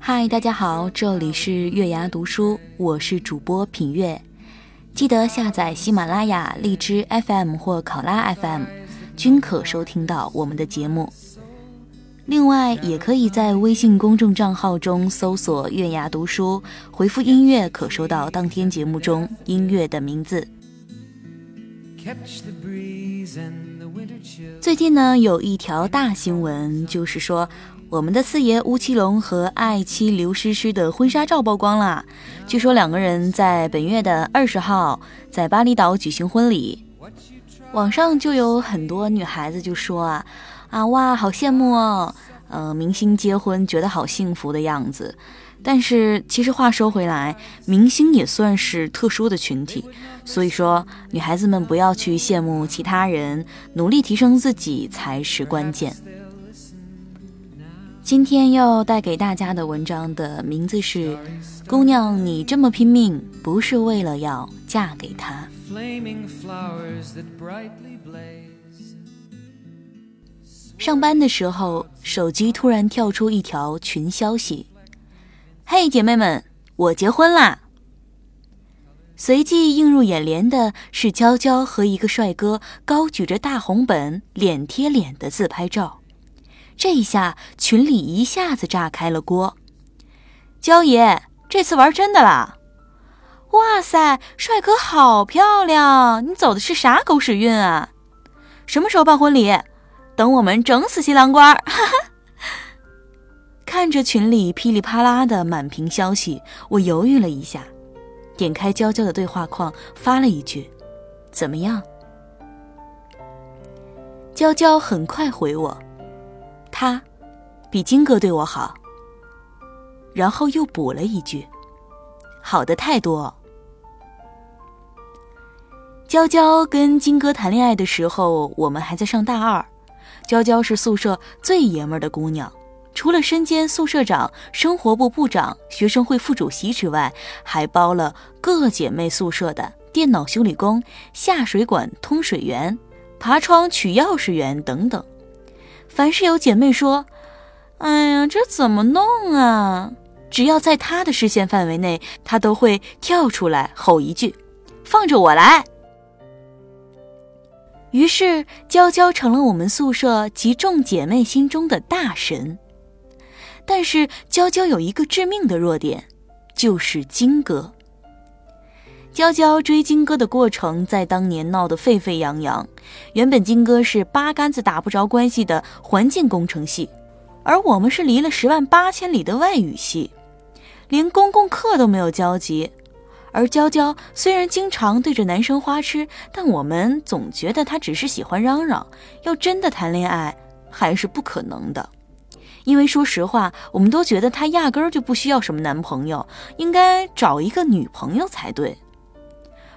嗨，大家好，这里是月牙读书，我是主播品月。记得下载喜马拉雅、荔枝 FM 或考拉 FM，均可收听到我们的节目。另外，也可以在微信公众账号中搜索“月牙读书”，回复“音乐”可收到当天节目中音乐的名字。最近呢，有一条大新闻，就是说。我们的四爷吴奇隆和爱妻刘诗诗的婚纱照曝光了。据说两个人在本月的二十号在巴厘岛举行婚礼。网上就有很多女孩子就说啊啊哇，好羡慕哦，呃，明星结婚觉得好幸福的样子。但是其实话说回来，明星也算是特殊的群体，所以说女孩子们不要去羡慕其他人，努力提升自己才是关键。今天要带给大家的文章的名字是《姑娘，你这么拼命，不是为了要嫁给他》。上班的时候，手机突然跳出一条群消息：“嘿，姐妹们，我结婚啦！”随即映入眼帘的是娇娇和一个帅哥高举着大红本，脸贴脸的自拍照。这一下群里一下子炸开了锅，娇爷这次玩真的啦！哇塞，帅哥好漂亮！你走的是啥狗屎运啊？什么时候办婚礼？等我们整死新郎官！哈哈。看着群里噼里啪啦的满屏消息，我犹豫了一下，点开娇娇的对话框发了一句：“怎么样？”娇娇很快回我。他比金哥对我好，然后又补了一句：“好的太多。”娇娇跟金哥谈恋爱的时候，我们还在上大二。娇娇是宿舍最爷们儿的姑娘，除了身兼宿舍长、生活部部长、学生会副主席之外，还包了各姐妹宿舍的电脑修理工、下水管通水员、爬窗取钥匙员等等。凡是有姐妹说：“哎呀，这怎么弄啊？”只要在她的视线范围内，她都会跳出来吼一句：“放着我来。”于是，娇娇成了我们宿舍及众姐妹心中的大神。但是，娇娇有一个致命的弱点，就是金哥。娇娇追金哥的过程在当年闹得沸沸扬扬。原本金哥是八竿子打不着关系的环境工程系，而我们是离了十万八千里的外语系，连公共课都没有交集。而娇娇虽然经常对着男生花痴，但我们总觉得她只是喜欢嚷嚷。要真的谈恋爱，还是不可能的。因为说实话，我们都觉得她压根儿就不需要什么男朋友，应该找一个女朋友才对。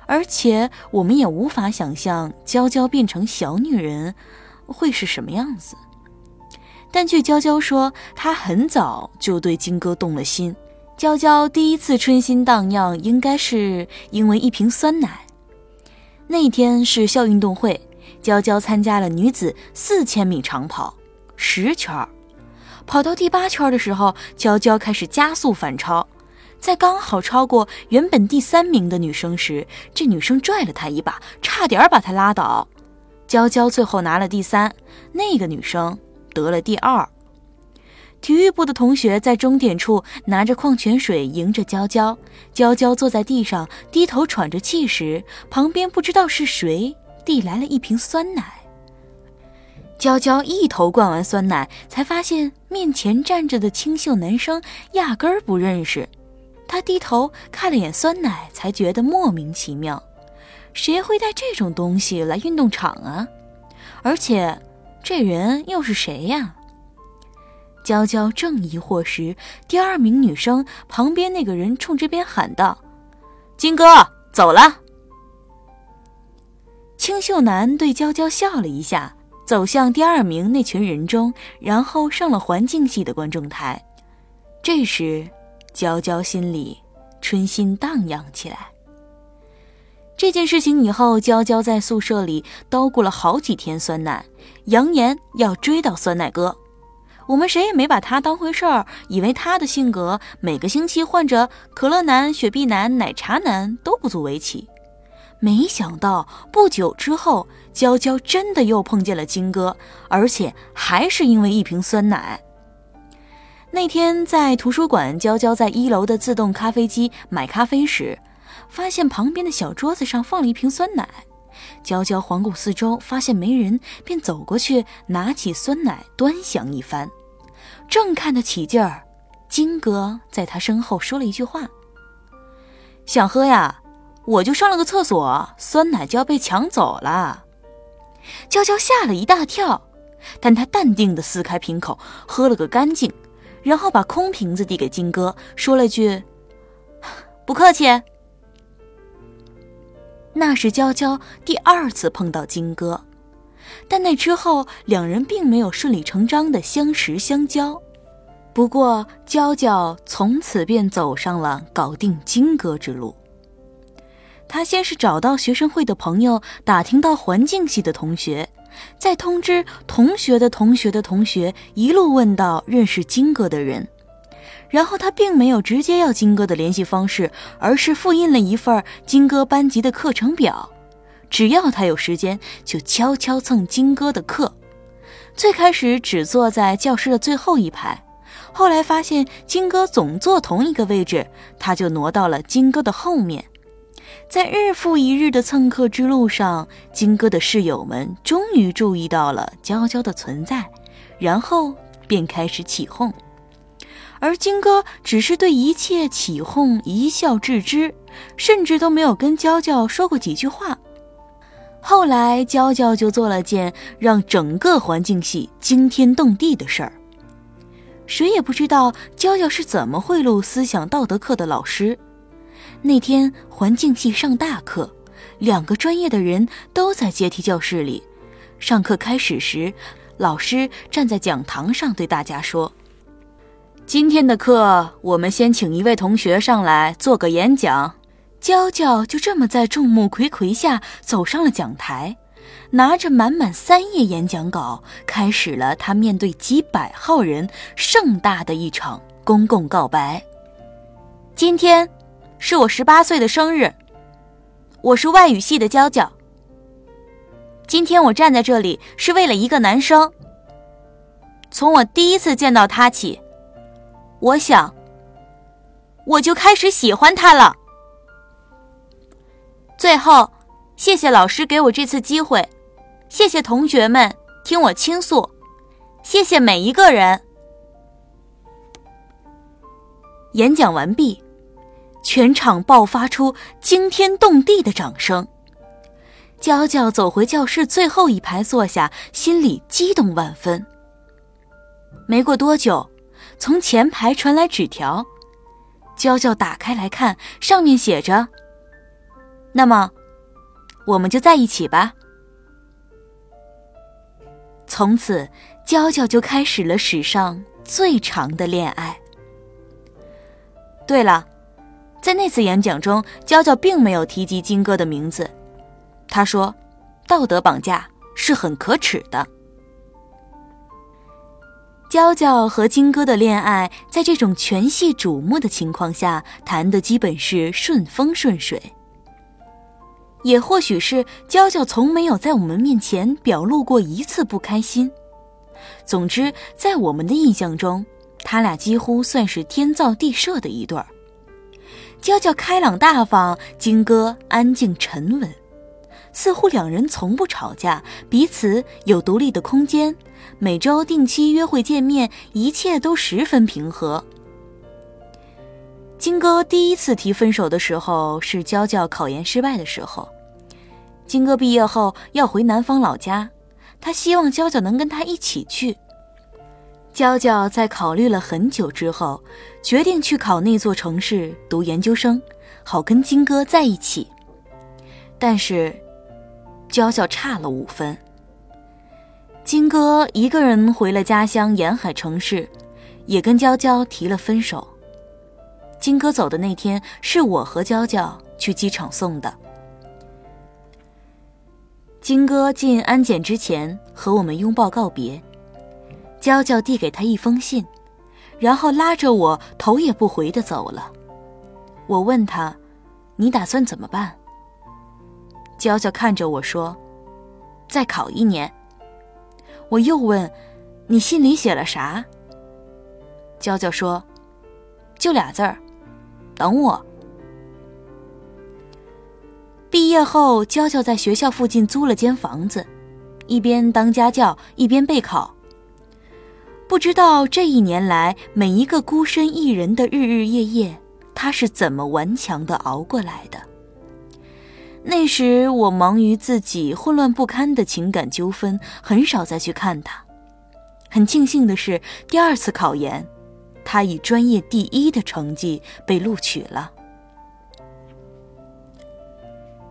而且我们也无法想象娇娇变成小女人会是什么样子。但据娇娇说，她很早就对金哥动了心。娇娇第一次春心荡漾，应该是因为一瓶酸奶。那天是校运动会，娇娇参加了女子四千米长跑，十圈儿跑到第八圈的时候，娇娇开始加速反超。在刚好超过原本第三名的女生时，这女生拽了她一把，差点把她拉倒。娇娇最后拿了第三，那个女生得了第二。体育部的同学在终点处拿着矿泉水迎着娇娇，娇娇坐在地上低头喘着气时，旁边不知道是谁递来了一瓶酸奶。娇娇一头灌完酸奶，才发现面前站着的清秀男生压根儿不认识。她低头看了眼酸奶，才觉得莫名其妙。谁会带这种东西来运动场啊？而且，这人又是谁呀？娇娇正疑惑时，第二名女生旁边那个人冲这边喊道：“金哥，走了。”清秀男对娇娇笑了一下，走向第二名那群人中，然后上了环境系的观众台。这时。娇娇心里春心荡漾起来。这件事情以后，娇娇在宿舍里叨咕了好几天酸奶，扬言要追到酸奶哥。我们谁也没把他当回事儿，以为他的性格每个星期换着可乐男、雪碧男、奶茶男都不足为奇。没想到不久之后，娇娇真的又碰见了金哥，而且还是因为一瓶酸奶。那天在图书馆，娇娇在一楼的自动咖啡机买咖啡时。发现旁边的小桌子上放了一瓶酸奶，娇娇环顾四周，发现没人，便走过去拿起酸奶端详一番。正看得起劲儿，金哥在他身后说了一句话：“想喝呀？我就上了个厕所，酸奶就要被抢走了。”娇娇吓了一大跳，但她淡定地撕开瓶口，喝了个干净，然后把空瓶子递给金哥，说了句：“不客气。”那是娇娇第二次碰到金哥，但那之后两人并没有顺理成章的相识相交。不过娇娇从此便走上了搞定金哥之路。他先是找到学生会的朋友，打听到环境系的同学，再通知同学的同学的同学，一路问到认识金哥的人。然后他并没有直接要金哥的联系方式，而是复印了一份金哥班级的课程表。只要他有时间，就悄悄蹭金哥的课。最开始只坐在教室的最后一排，后来发现金哥总坐同一个位置，他就挪到了金哥的后面。在日复一日的蹭课之路上，金哥的室友们终于注意到了娇娇的存在，然后便开始起哄。而金哥只是对一切起哄一笑置之，甚至都没有跟娇娇说过几句话。后来，娇娇就做了件让整个环境系惊天动地的事儿。谁也不知道娇娇是怎么贿赂思想道德课的老师。那天环境系上大课，两个专业的人都在阶梯教室里。上课开始时，老师站在讲堂上对大家说。今天的课，我们先请一位同学上来做个演讲。娇娇就这么在众目睽睽下走上了讲台，拿着满满三页演讲稿，开始了他面对几百号人盛大的一场公共告白。今天是我十八岁的生日，我是外语系的娇娇。今天我站在这里是为了一个男生。从我第一次见到他起。我想，我就开始喜欢他了。最后，谢谢老师给我这次机会，谢谢同学们听我倾诉，谢谢每一个人。演讲完毕，全场爆发出惊天动地的掌声。娇娇走回教室最后一排坐下，心里激动万分。没过多久。从前排传来纸条，娇娇打开来看，上面写着：“那么，我们就在一起吧。”从此，娇娇就开始了史上最长的恋爱。对了，在那次演讲中，娇娇并没有提及金哥的名字。她说：“道德绑架是很可耻的。”娇娇和金哥的恋爱，在这种全系瞩目的情况下，谈的基本是顺风顺水。也或许是娇娇从没有在我们面前表露过一次不开心。总之，在我们的印象中，他俩几乎算是天造地设的一对儿。娇娇开朗大方，金哥安静沉稳。似乎两人从不吵架，彼此有独立的空间，每周定期约会见面，一切都十分平和。金哥第一次提分手的时候是娇娇考研失败的时候，金哥毕业后要回南方老家，他希望娇娇能跟他一起去。娇娇在考虑了很久之后，决定去考那座城市读研究生，好跟金哥在一起。但是。娇娇差了五分。金哥一个人回了家乡沿海城市，也跟娇娇提了分手。金哥走的那天，是我和娇娇去机场送的。金哥进安检之前和我们拥抱告别，娇娇递给他一封信，然后拉着我头也不回的走了。我问他：“你打算怎么办？”娇娇看着我说：“再考一年。”我又问：“你信里写了啥？”娇娇说：“就俩字儿，等我。”毕业后，娇娇在学校附近租了间房子，一边当家教一边备考。不知道这一年来每一个孤身一人的日日夜夜，他是怎么顽强的熬过来的。那时我忙于自己混乱不堪的情感纠纷，很少再去看他。很庆幸的是，第二次考研，他以专业第一的成绩被录取了。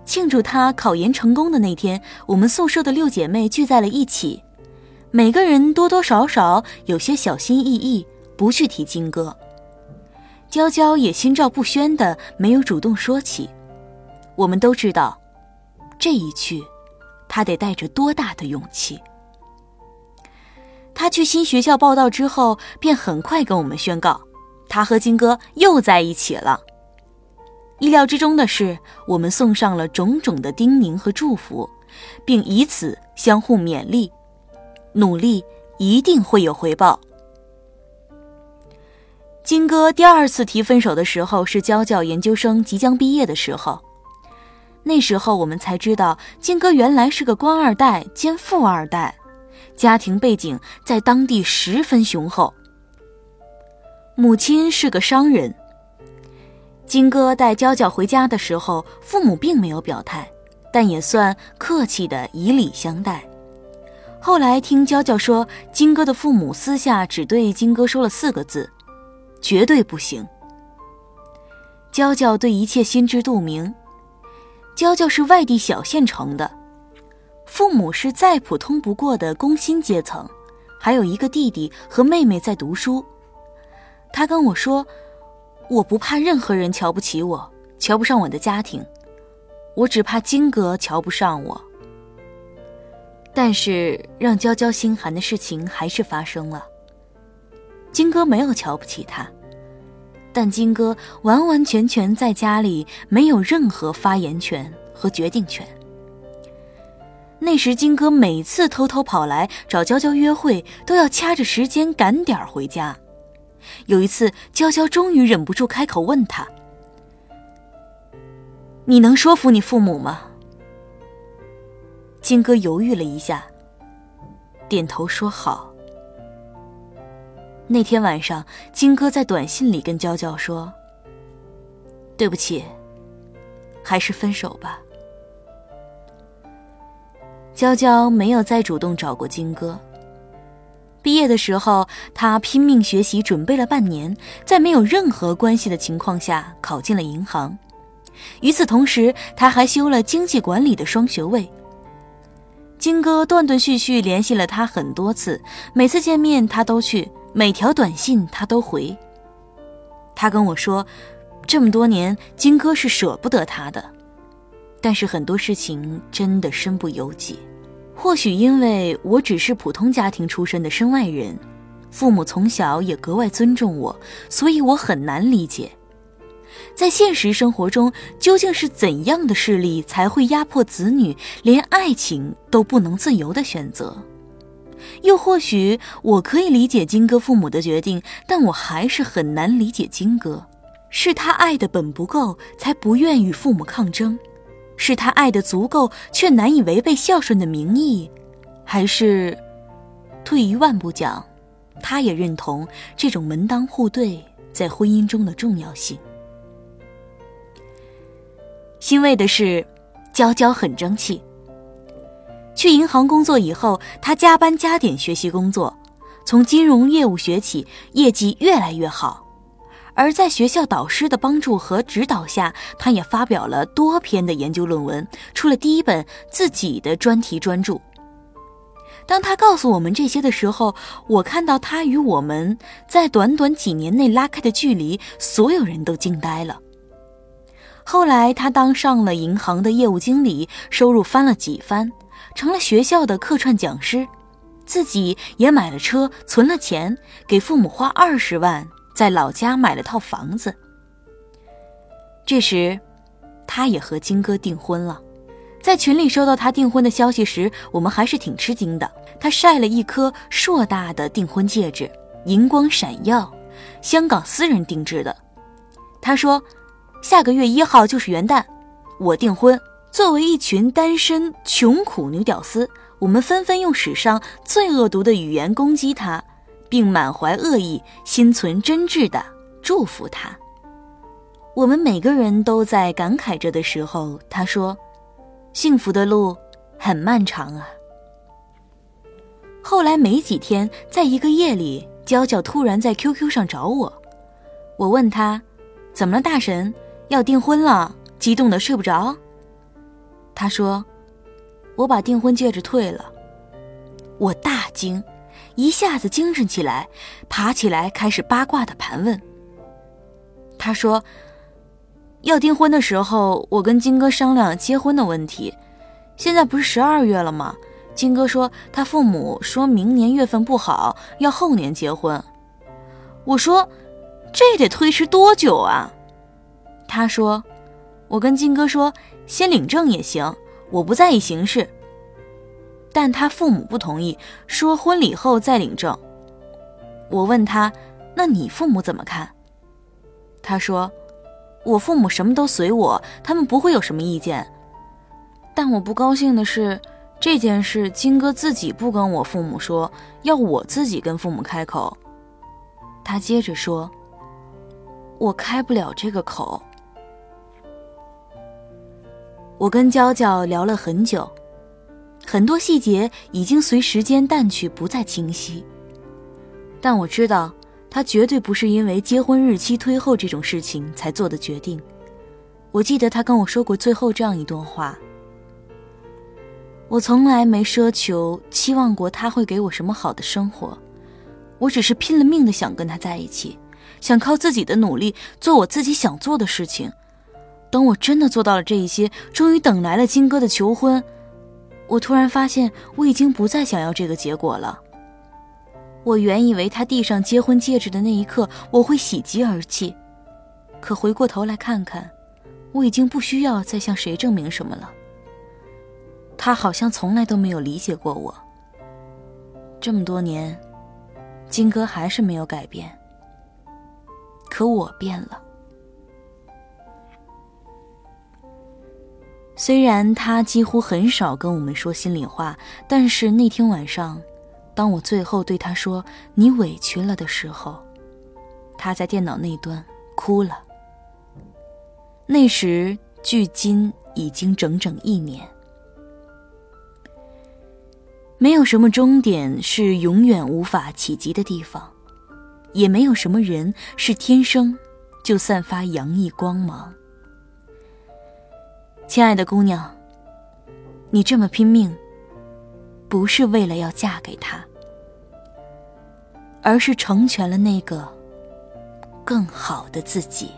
庆祝他考研成功的那天，我们宿舍的六姐妹聚在了一起，每个人多多少少有些小心翼翼，不去提金哥。娇娇也心照不宣的没有主动说起。我们都知道，这一去，她得带着多大的勇气。她去新学校报道之后，便很快跟我们宣告，她和金哥又在一起了。意料之中的是，我们送上了种种的叮咛和祝福，并以此相互勉励，努力一定会有回报。金哥第二次提分手的时候是娇娇研究生即将毕业的时候，那时候我们才知道，金哥原来是个官二代兼富二代，家庭背景在当地十分雄厚，母亲是个商人。金哥带娇娇回家的时候，父母并没有表态，但也算客气的以礼相待。后来听娇娇说，金哥的父母私下只对金哥说了四个字：“绝对不行。”娇娇对一切心知肚明。娇娇是外地小县城的，父母是再普通不过的工薪阶层，还有一个弟弟和妹妹在读书。他跟我说。我不怕任何人瞧不起我，瞧不上我的家庭，我只怕金哥瞧不上我。但是让娇娇心寒的事情还是发生了。金哥没有瞧不起他，但金哥完完全全在家里没有任何发言权和决定权。那时金哥每次偷偷跑来找娇娇约会，都要掐着时间赶点儿回家。有一次，娇娇终于忍不住开口问他：“你能说服你父母吗？”金哥犹豫了一下，点头说好。那天晚上，金哥在短信里跟娇娇说：“对不起，还是分手吧。”娇娇没有再主动找过金哥。毕业的时候，他拼命学习，准备了半年，在没有任何关系的情况下考进了银行。与此同时，他还修了经济管理的双学位。金哥断断续续联系了他很多次，每次见面他都去，每条短信他都回。他跟我说，这么多年，金哥是舍不得他的，但是很多事情真的身不由己。或许因为我只是普通家庭出身的身外人，父母从小也格外尊重我，所以我很难理解，在现实生活中究竟是怎样的势力才会压迫子女连爱情都不能自由的选择？又或许我可以理解金哥父母的决定，但我还是很难理解金哥，是他爱的本不够，才不愿与父母抗争。是他爱的足够，却难以违背孝顺的名义，还是退一万步讲，他也认同这种门当户对在婚姻中的重要性。欣慰的是，娇娇很争气。去银行工作以后，她加班加点学习工作，从金融业务学起，业绩越来越好。而在学校导师的帮助和指导下，他也发表了多篇的研究论文，出了第一本自己的专题专著。当他告诉我们这些的时候，我看到他与我们在短短几年内拉开的距离，所有人都惊呆了。后来他当上了银行的业务经理，收入翻了几番，成了学校的客串讲师，自己也买了车，存了钱，给父母花二十万，在老家买了套房子。这时，他也和金哥订婚了。在群里收到他订婚的消息时，我们还是挺吃惊的。他晒了一颗硕大的订婚戒指，银光闪耀，香港私人定制的。他说：“下个月一号就是元旦，我订婚。”作为一群单身穷苦女屌丝，我们纷纷用史上最恶毒的语言攻击他，并满怀恶意、心存真挚的祝福他。我们每个人都在感慨着的时候，他说：“幸福的路很漫长啊。”后来没几天，在一个夜里，娇娇突然在 QQ 上找我，我问他：“怎么了，大神？要订婚了？激动的睡不着？”他说：“我把订婚戒指退了。”我大惊，一下子精神起来，爬起来开始八卦的盘问。他说：“要订婚的时候，我跟金哥商量结婚的问题。现在不是十二月了吗？金哥说他父母说明年月份不好，要后年结婚。我说这得推迟多久啊？他说。”我跟金哥说，先领证也行，我不在意形式。但他父母不同意，说婚礼后再领证。我问他，那你父母怎么看？他说，我父母什么都随我，他们不会有什么意见。但我不高兴的是，这件事金哥自己不跟我父母说，要我自己跟父母开口。他接着说，我开不了这个口。我跟娇娇聊了很久，很多细节已经随时间淡去，不再清晰。但我知道，他绝对不是因为结婚日期推后这种事情才做的决定。我记得他跟我说过最后这样一段话：“我从来没奢求、期望过他会给我什么好的生活，我只是拼了命的想跟他在一起，想靠自己的努力做我自己想做的事情。”等我真的做到了这一些，终于等来了金哥的求婚，我突然发现我已经不再想要这个结果了。我原以为他递上结婚戒指的那一刻我会喜极而泣，可回过头来看看，我已经不需要再向谁证明什么了。他好像从来都没有理解过我。这么多年，金哥还是没有改变，可我变了。虽然他几乎很少跟我们说心里话，但是那天晚上，当我最后对他说“你委屈了”的时候，他在电脑那端哭了。那时距今已经整整一年。没有什么终点是永远无法企及的地方，也没有什么人是天生就散发洋溢光芒。亲爱的姑娘，你这么拼命，不是为了要嫁给他，而是成全了那个更好的自己。